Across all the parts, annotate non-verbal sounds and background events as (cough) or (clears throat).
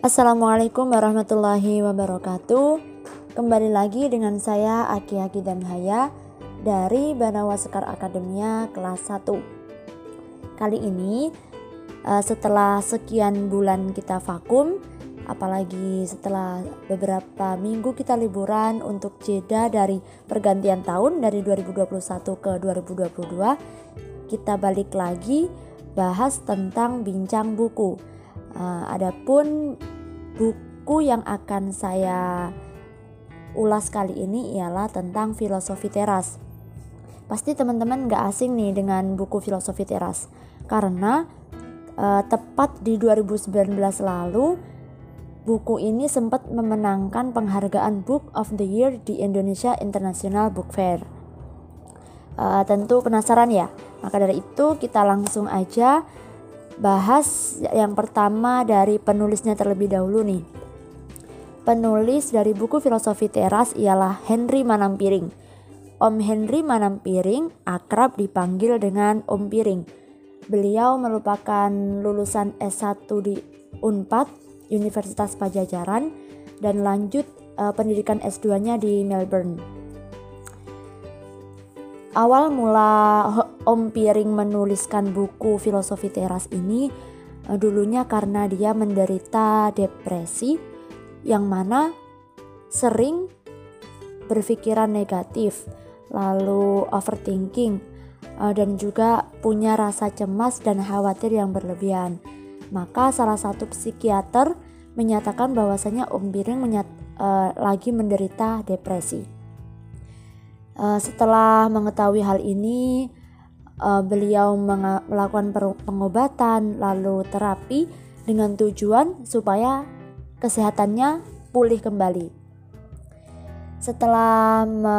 Assalamualaikum warahmatullahi wabarakatuh. Kembali lagi dengan saya Aki Aki dan Haya dari Banawa Sekar Akademia kelas 1. Kali ini eh, setelah sekian bulan kita vakum, apalagi setelah beberapa minggu kita liburan untuk jeda dari pergantian tahun dari 2021 ke 2022, kita balik lagi bahas tentang bincang buku. Uh, adapun buku yang akan saya ulas kali ini ialah tentang filosofi teras. Pasti teman-teman gak asing nih dengan buku filosofi teras karena uh, tepat di 2019 lalu buku ini sempat memenangkan penghargaan Book of the Year di Indonesia International Book Fair. Uh, tentu penasaran ya? Maka dari itu kita langsung aja bahas yang pertama dari penulisnya terlebih dahulu nih. Penulis dari buku Filosofi Teras ialah Henry Manampiring. Om Henry Manampiring akrab dipanggil dengan Om Piring. Beliau merupakan lulusan S1 di Unpad, Universitas Pajajaran, dan lanjut uh, pendidikan S2-nya di Melbourne. Awal mula Om Piring menuliskan buku Filosofi Teras ini uh, dulunya karena dia menderita depresi yang mana sering berpikiran negatif, lalu overthinking, uh, dan juga punya rasa cemas dan khawatir yang berlebihan. Maka salah satu psikiater menyatakan bahwasanya Om Biring menyat, uh, lagi menderita depresi. Uh, setelah mengetahui hal ini, uh, beliau melakukan pengobatan lalu terapi dengan tujuan supaya kesehatannya pulih kembali. Setelah me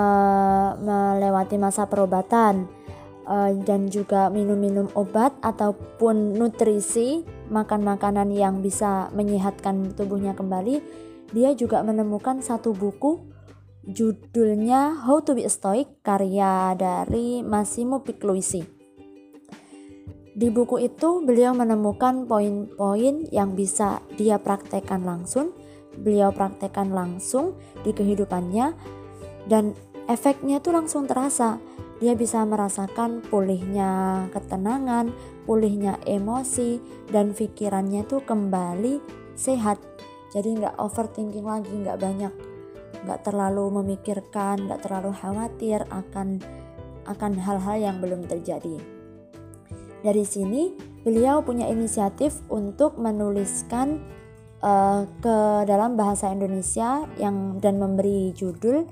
melewati masa perobatan uh, dan juga minum-minum obat ataupun nutrisi, makan makanan yang bisa menyehatkan tubuhnya kembali, dia juga menemukan satu buku judulnya How to be a Stoic karya dari Massimo Piccoluisi. Di buku itu beliau menemukan poin-poin yang bisa dia praktekkan langsung, beliau praktekkan langsung di kehidupannya dan efeknya tuh langsung terasa. Dia bisa merasakan pulihnya ketenangan, pulihnya emosi dan pikirannya tuh kembali sehat. Jadi nggak overthinking lagi, nggak banyak, nggak terlalu memikirkan, nggak terlalu khawatir akan akan hal-hal yang belum terjadi. Dari sini, beliau punya inisiatif untuk menuliskan uh, ke dalam bahasa Indonesia yang dan memberi judul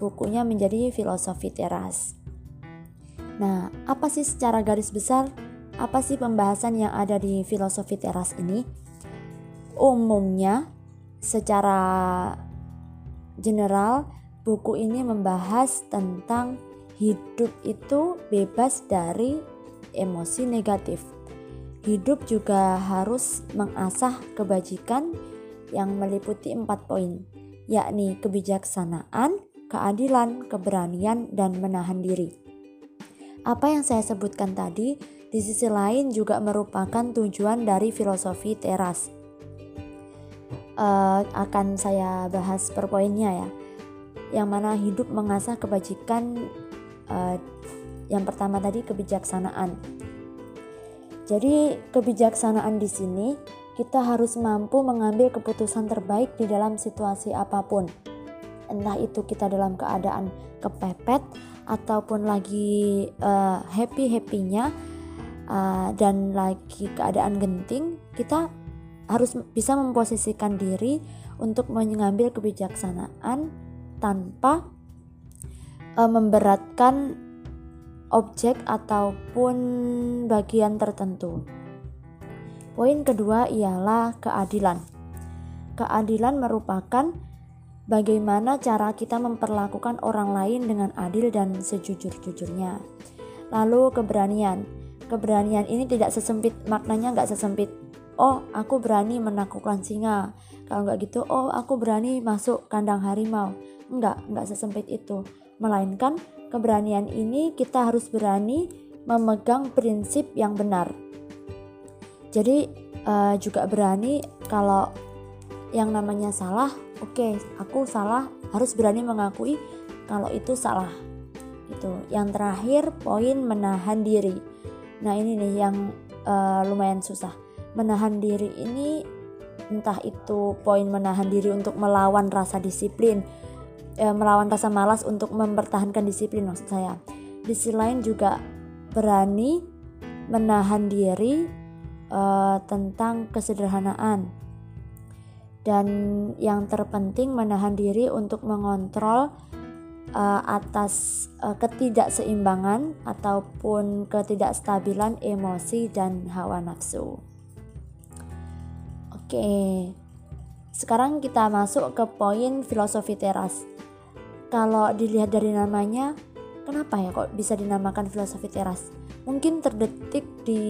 bukunya menjadi Filosofi Teras. Nah, apa sih secara garis besar apa sih pembahasan yang ada di Filosofi Teras ini? Umumnya secara general buku ini membahas tentang hidup itu bebas dari emosi negatif. Hidup juga harus mengasah kebajikan yang meliputi empat poin, yakni kebijaksanaan, keadilan, keberanian, dan menahan diri. Apa yang saya sebutkan tadi, di sisi lain juga merupakan tujuan dari filosofi teras. Uh, akan saya bahas per poinnya ya, yang mana hidup mengasah kebajikan uh, yang pertama tadi kebijaksanaan. Jadi kebijaksanaan di sini kita harus mampu mengambil keputusan terbaik di dalam situasi apa pun. Entah itu kita dalam keadaan kepepet ataupun lagi uh, happy-happynya uh, dan lagi keadaan genting, kita harus bisa memposisikan diri untuk mengambil kebijaksanaan tanpa uh, memberatkan objek ataupun bagian tertentu. Poin kedua ialah keadilan. Keadilan merupakan bagaimana cara kita memperlakukan orang lain dengan adil dan sejujur-jujurnya. Lalu keberanian. Keberanian ini tidak sesempit maknanya nggak sesempit. Oh, aku berani menaklukkan singa. Kalau nggak gitu, oh aku berani masuk kandang harimau. Enggak, nggak sesempit itu. Melainkan keberanian ini kita harus berani memegang prinsip yang benar. Jadi uh, juga berani kalau yang namanya salah oke okay, aku salah harus berani mengakui kalau itu salah itu yang terakhir poin menahan diri nah ini nih yang uh, lumayan susah menahan diri ini entah itu poin menahan diri untuk melawan rasa disiplin eh, melawan rasa malas untuk mempertahankan disiplin maksud saya di sisi lain juga berani menahan diri uh, tentang kesederhanaan dan yang terpenting menahan diri untuk mengontrol uh, atas uh, ketidakseimbangan ataupun ketidakstabilan emosi dan hawa nafsu. Oke. Sekarang kita masuk ke poin filosofi teras. Kalau dilihat dari namanya, kenapa ya kok bisa dinamakan filosofi teras? Mungkin terdetik di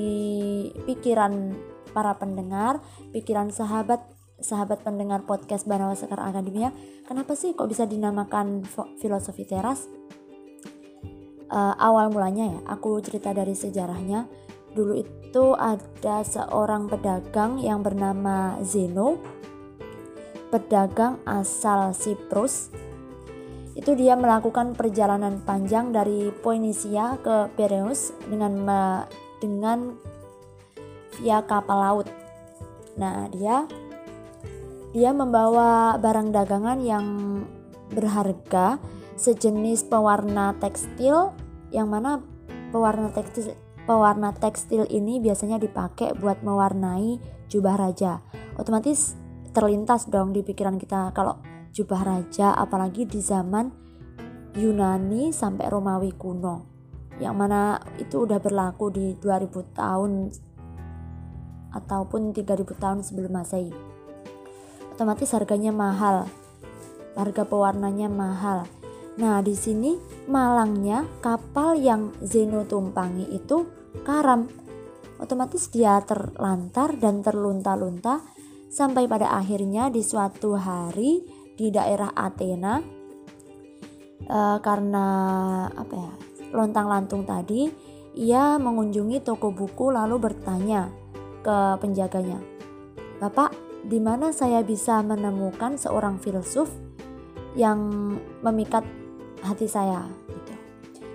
pikiran para pendengar, pikiran sahabat sahabat pendengar podcast Banawa Sekar Akademia, kenapa sih kok bisa dinamakan filosofi teras? Uh, awal mulanya ya, aku cerita dari sejarahnya. Dulu itu ada seorang pedagang yang bernama Zeno, pedagang asal Siprus. Itu dia melakukan perjalanan panjang dari Poinisia ke Piraeus dengan dengan via kapal laut. Nah, dia dia membawa barang dagangan yang berharga sejenis pewarna tekstil yang mana pewarna tekstil pewarna tekstil ini biasanya dipakai buat mewarnai jubah raja. Otomatis terlintas dong di pikiran kita kalau jubah raja apalagi di zaman Yunani sampai Romawi kuno. Yang mana itu udah berlaku di 2000 tahun ataupun 3000 tahun sebelum Masehi otomatis harganya mahal. Harga pewarnanya mahal. Nah, di sini malangnya kapal yang Zeno tumpangi itu karam. Otomatis dia terlantar dan terlunta-lunta sampai pada akhirnya di suatu hari di daerah Athena e, karena apa ya lontang-lantung tadi ia mengunjungi toko buku lalu bertanya ke penjaganya Bapak di mana saya bisa menemukan seorang filsuf yang memikat hati saya gitu.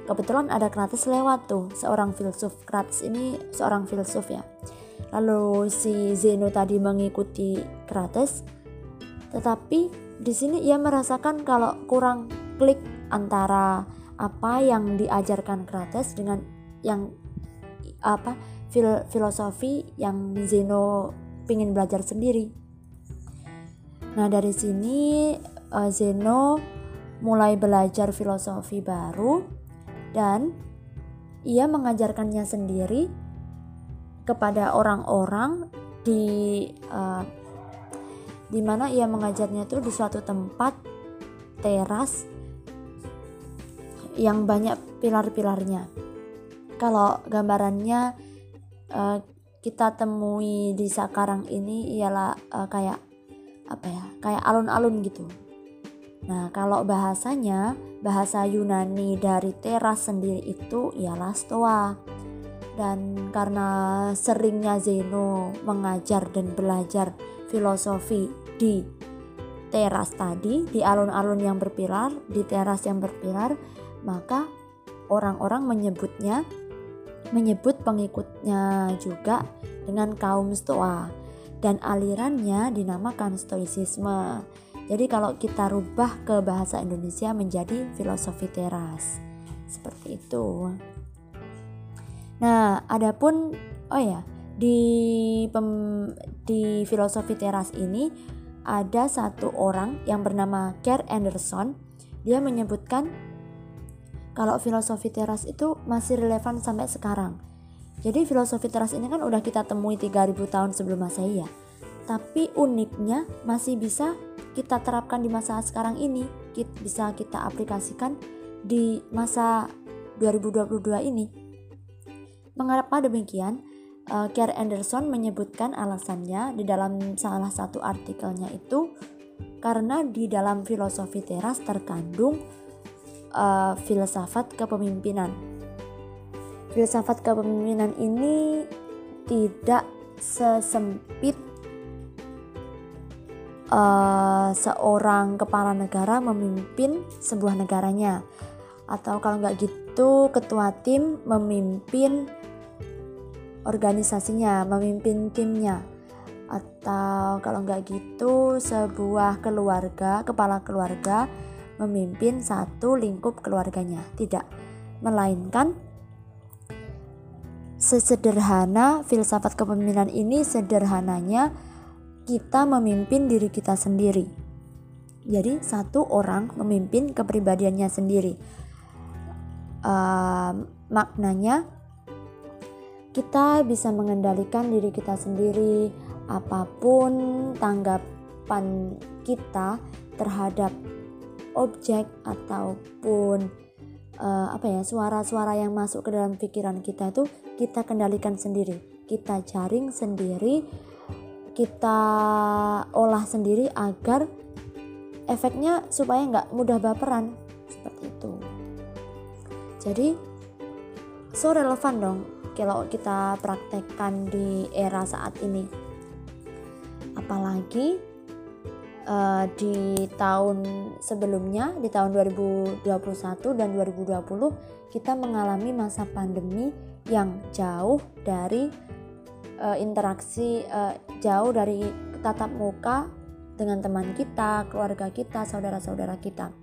Kebetulan ada Krates lewat tuh, seorang filsuf. Krates ini seorang filsuf ya. Lalu si Zeno tadi mengikuti Krates, tetapi di sini ia merasakan kalau kurang klik antara apa yang diajarkan Krates dengan yang apa fil filosofi yang Zeno pingin belajar sendiri. Nah dari sini uh, Zeno mulai belajar filosofi baru dan ia mengajarkannya sendiri kepada orang-orang di uh, di mana ia mengajarnya itu di suatu tempat teras yang banyak pilar-pilarnya. Kalau gambarannya uh, kita temui di sekarang ini ialah uh, kayak apa ya kayak alun-alun gitu nah kalau bahasanya bahasa Yunani dari teras sendiri itu ialah stoa dan karena seringnya Zeno mengajar dan belajar filosofi di teras tadi di alun-alun yang berpilar di teras yang berpilar maka orang-orang menyebutnya menyebut pengikutnya juga dengan kaum Stoa dan alirannya dinamakan Stoicisme. Jadi kalau kita rubah ke bahasa Indonesia menjadi filosofi teras. Seperti itu. Nah, adapun oh ya, di pem, di filosofi teras ini ada satu orang yang bernama Kerr Anderson. Dia menyebutkan kalau filosofi teras itu masih relevan sampai sekarang. Jadi filosofi teras ini kan udah kita temui 3000 tahun sebelum Masehi ya. Tapi uniknya masih bisa kita terapkan di masa sekarang ini. Bisa kita aplikasikan di masa 2022 ini. Mengapa demikian? Uh, Kerr Anderson menyebutkan alasannya di dalam salah satu artikelnya itu karena di dalam filosofi teras terkandung uh, filsafat kepemimpinan. Filsafat kepemimpinan ini tidak sesempit uh, seorang kepala negara memimpin sebuah negaranya. Atau kalau nggak gitu ketua tim memimpin organisasinya memimpin timnya. Atau kalau nggak gitu sebuah keluarga kepala keluarga memimpin satu lingkup keluarganya. Tidak. Melainkan sesederhana filsafat kepemimpinan ini sederhananya kita memimpin diri kita sendiri. Jadi satu orang memimpin kepribadiannya sendiri. Uh, maknanya kita bisa mengendalikan diri kita sendiri apa pun tanggapan kita terhadap objek ataupun uh, apa ya suara-suara yang masuk ke dalam pikiran kita itu kita kendalikan sendiri kita jaring sendiri kita olah sendiri agar efeknya supaya nggak mudah baperan. Seperti itu. Jadi so relevan dong kalau kita praktekkan di era saat ini. Apalagi uh, di tahun sebelumnya di tahun 2021 dan 2020 kita mengalami masa pandemi yang jauh dari uh, interaksi uh, jauh dari tatap muka dengan teman kita, keluarga kita, saudara-saudara kita.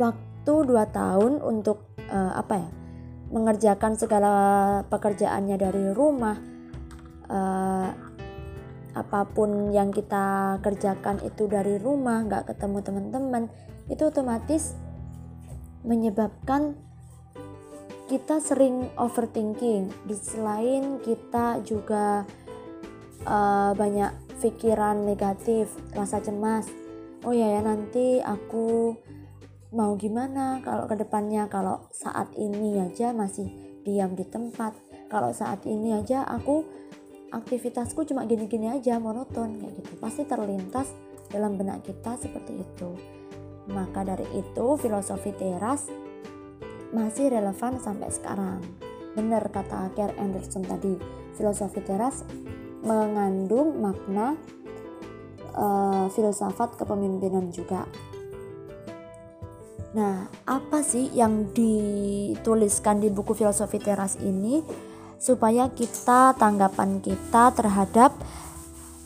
Waktu dua tahun untuk uh, apa ya? mengerjakan segala pekerjaannya dari rumah uh, apa pun yang kita kerjakan itu dari rumah nggak ketemu teman-teman itu otomatis menyebabkan kita sering overthinking di selain kita juga uh, banyak pikiran negatif rasa cemas. Oh ya ya nanti aku mau gimana? Kalau ke depannya kalau saat ini aja masih diam di tempat. Kalau saat ini aja aku aktivitasku cuma gini-gini aja monoton kayak gitu. Pasti terlintas dalam benak kita seperti itu. Maka dari itu filosofi teras masih relevan sampai sekarang. Benar kata Kerr Anderson tadi filosofi teras mengandung makna uh, filsafat kepemimpinan juga Nah, apa sih yang dituliskan di buku filosofi teras ini? supaya kita tanggapan kita terhadap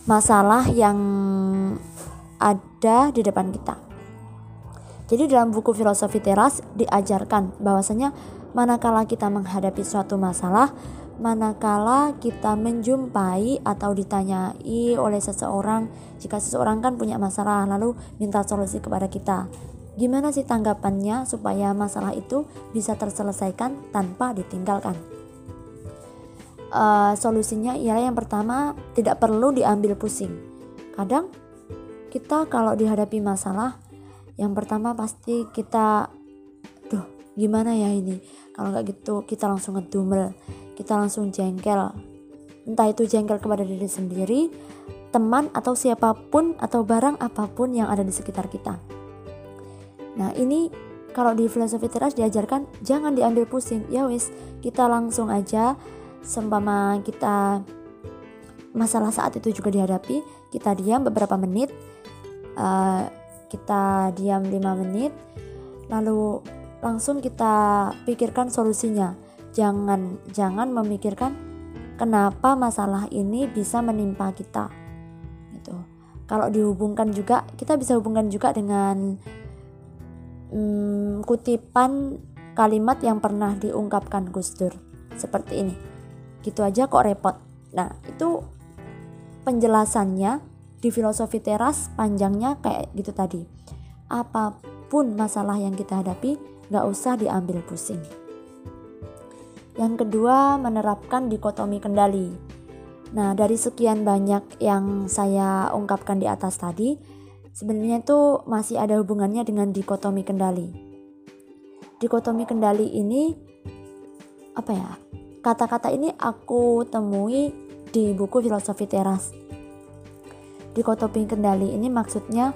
masalah yang ada di depan kita. Jadi dalam buku filosofi teras diajarkan bahwasanya manakala kita menghadapi suatu masalah, manakala kita menjumpai atau ditanyai oleh seseorang, jika seseorang kan punya masalah lalu minta solusi kepada kita. Gimana sih tanggapannya supaya masalah itu bisa terselesaikan tanpa ditinggalkan? uh, solusinya ialah yang pertama tidak perlu diambil pusing. Kadang kita kalau dihadapi masalah, yang pertama pasti kita, duh gimana ya ini? Kalau nggak gitu kita langsung ngedumel, kita langsung jengkel. Entah itu jengkel kepada diri sendiri, teman atau siapa pun atau barang apa pun yang ada di sekitar kita. Nah ini kalau di filosofi teras diajarkan jangan diambil pusing ya wis kita langsung aja seumpama kita masalah saat itu juga dihadapi kita diam beberapa menit uh, kita diam 5 menit lalu langsung kita pikirkan solusinya jangan jangan memikirkan kenapa masalah ini bisa menimpa kita gitu. Kalau dihubungkan juga kita bisa hubungkan juga dengan hmm, kutipan kalimat yang pernah diungkapkan Gus Dur seperti ini. Gitu aja kok repot. Nah itu penjelasannya di filosofi teras panjangnya kayak gitu tadi. Apa pun masalah yang kita hadapi gak usah diambil pusing yang kedua menerapkan dikotomi kendali nah dari sekian banyak yang saya ungkapkan di atas tadi sebenarnya itu masih ada hubungannya dengan dikotomi kendali dikotomi kendali ini apa ya Kata-kata ini aku temui di buku Filosofi Teras. Dikotomi kendali ini maksudnya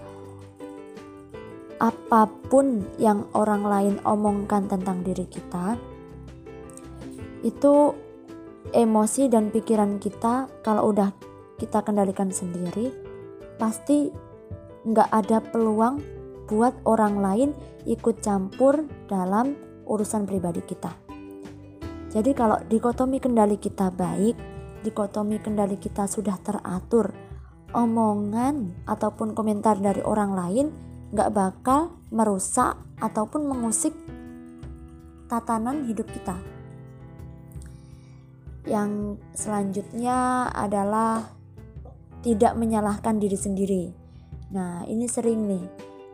apa pun yang orang lain omongkan tentang diri kita itu emosi dan pikiran kita kalau udah kita kendalikan sendiri pasti nggak ada peluang buat orang lain ikut campur dalam urusan pribadi kita. Jadi kalau dikotomi kendali kita baik, dikotomi kendali kita sudah teratur, omongan ataupun komentar dari orang lain nggak bakal merusak ataupun mengusik tatanan hidup kita. Yang selanjutnya adalah tidak menyalahkan diri sendiri. Nah, ini sering nih.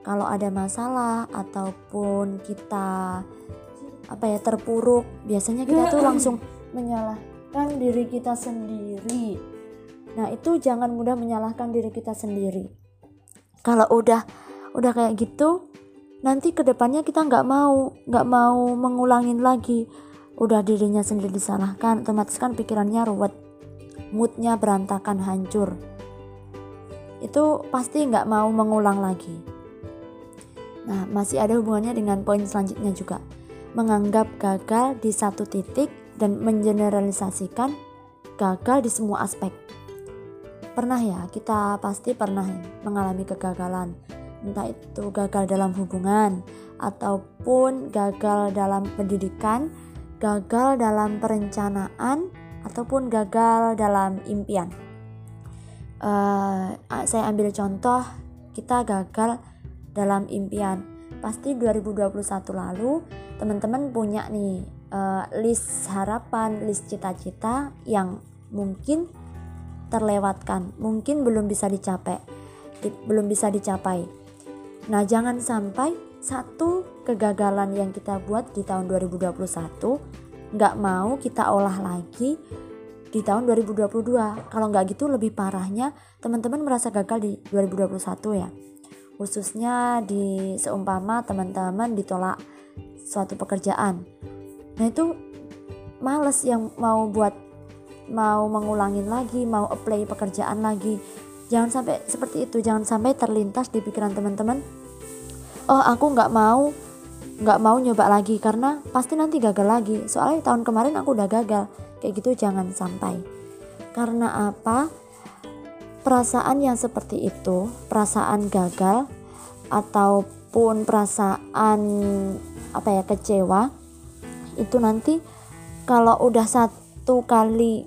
Kalau ada masalah ataupun kita apa ya terpuruk, biasanya kita tuh (clears throat) langsung menyalahkan diri kita sendiri. Nah, itu jangan mudah menyalahkan diri kita sendiri. Kalau udah udah kayak gitu, nanti ke depannya kita nggak mau nggak mau mengulangin lagi udah dirinya sendiri disalahkan otomatis kan pikirannya ruwet. Moodnya berantakan hancur. Itu pasti nggak mau mengulang lagi. Nah masih ada hubungannya dengan poin selanjutnya juga. Menganggap gagal di satu titik dan mengeneralisasikan gagal di semua aspek. Pernah ya? Kita pasti pernah mengalami kegagalan. Entah itu gagal dalam hubungan ataupun gagal dalam pendidikan, gagal dalam perencanaan ataupun gagal dalam impian. Uh, saya ambil contoh kita gagal dalam impian. Pasti 2021 lalu teman-teman punya nih uh, list harapan, list cita-cita yang mungkin terlewatkan, mungkin belum bisa dicapai, di, belum bisa dicapai Nah, jangan sampai satu kegagalan yang kita buat di tahun 2021 nggak mau kita olah lagi di tahun 2022. Kalau nggak gitu lebih parahnya teman-teman merasa gagal di 2021 ya. Khususnya di seumpama teman-teman ditolak suatu pekerjaan. Nah itu males yang mau buat mau mengulangin lagi, mau apply pekerjaan lagi jangan sampai seperti itu jangan sampai terlintas di pikiran teman-teman oh aku nggak mau nggak mau nyoba lagi karena pasti nanti gagal lagi. Soalnya tahun kemarin aku udah gagal. Kayak gitu jangan sampai. Karena apa? Perasaan yang seperti itu perasaan gagal ataupun perasaan apa ya kecewa itu nanti kalau udah satu kali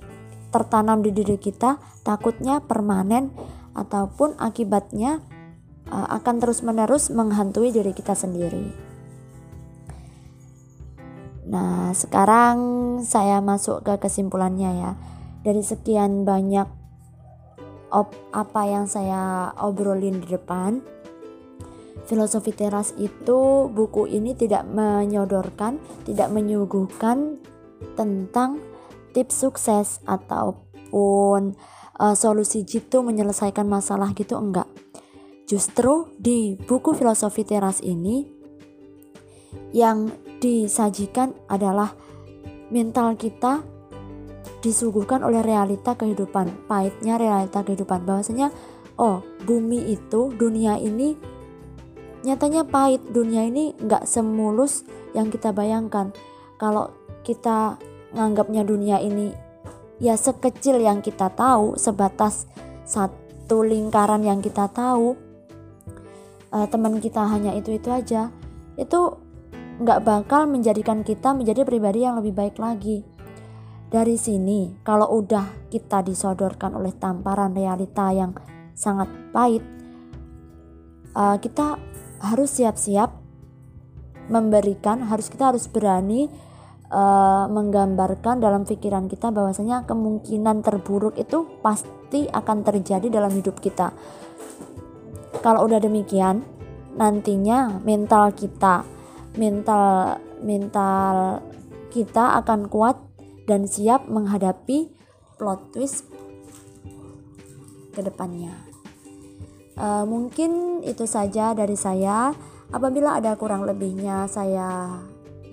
tertanam di diri kita takutnya permanen ataupun akibatnya akan terus-menerus menghantui diri kita sendiri. Nah, sekarang saya masuk ke kesimpulannya ya. Dari sekian banyak op apa yang saya obrolin di depan, Filosofi Teras itu buku ini tidak menyodorkan, tidak menyuguhkan tentang tips sukses ataupun uh, solusi jitu menyelesaikan masalah gitu enggak. Justru di buku filosofi teras ini yang disajikan adalah mental kita disuguhkan oleh realita kehidupan, pahitnya realita kehidupan. Bahwasanya oh bumi itu dunia ini nyatanya pahit. Dunia ini nggak semulus yang kita bayangkan. Kalau kita nganggapnya dunia ini ya sekecil yang kita tahu sebatas satu lingkaran yang kita tahu uh, teman kita hanya itu itu aja itu nggak bakal menjadikan kita menjadi pribadi yang lebih baik lagi dari sini kalau udah kita disodorkan oleh tamparan realita yang sangat pahit uh, kita harus siap-siap memberikan harus kita harus berani uh, menggambarkan dalam pikiran kita bahwasanya kemungkinan terburuk itu pasti akan terjadi dalam hidup kita. Kalau udah demikian, nantinya mental kita, mental mental kita akan kuat dan siap menghadapi plot twist ke depannya. Uh, mungkin itu saja dari saya. Apabila ada kurang lebihnya, saya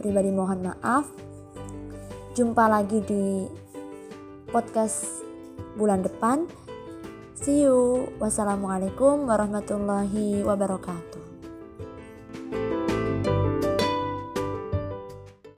pribadi mohon maaf. Jumpa lagi di podcast bulan depan. See you. Wassalamualaikum warahmatullahi wabarakatuh.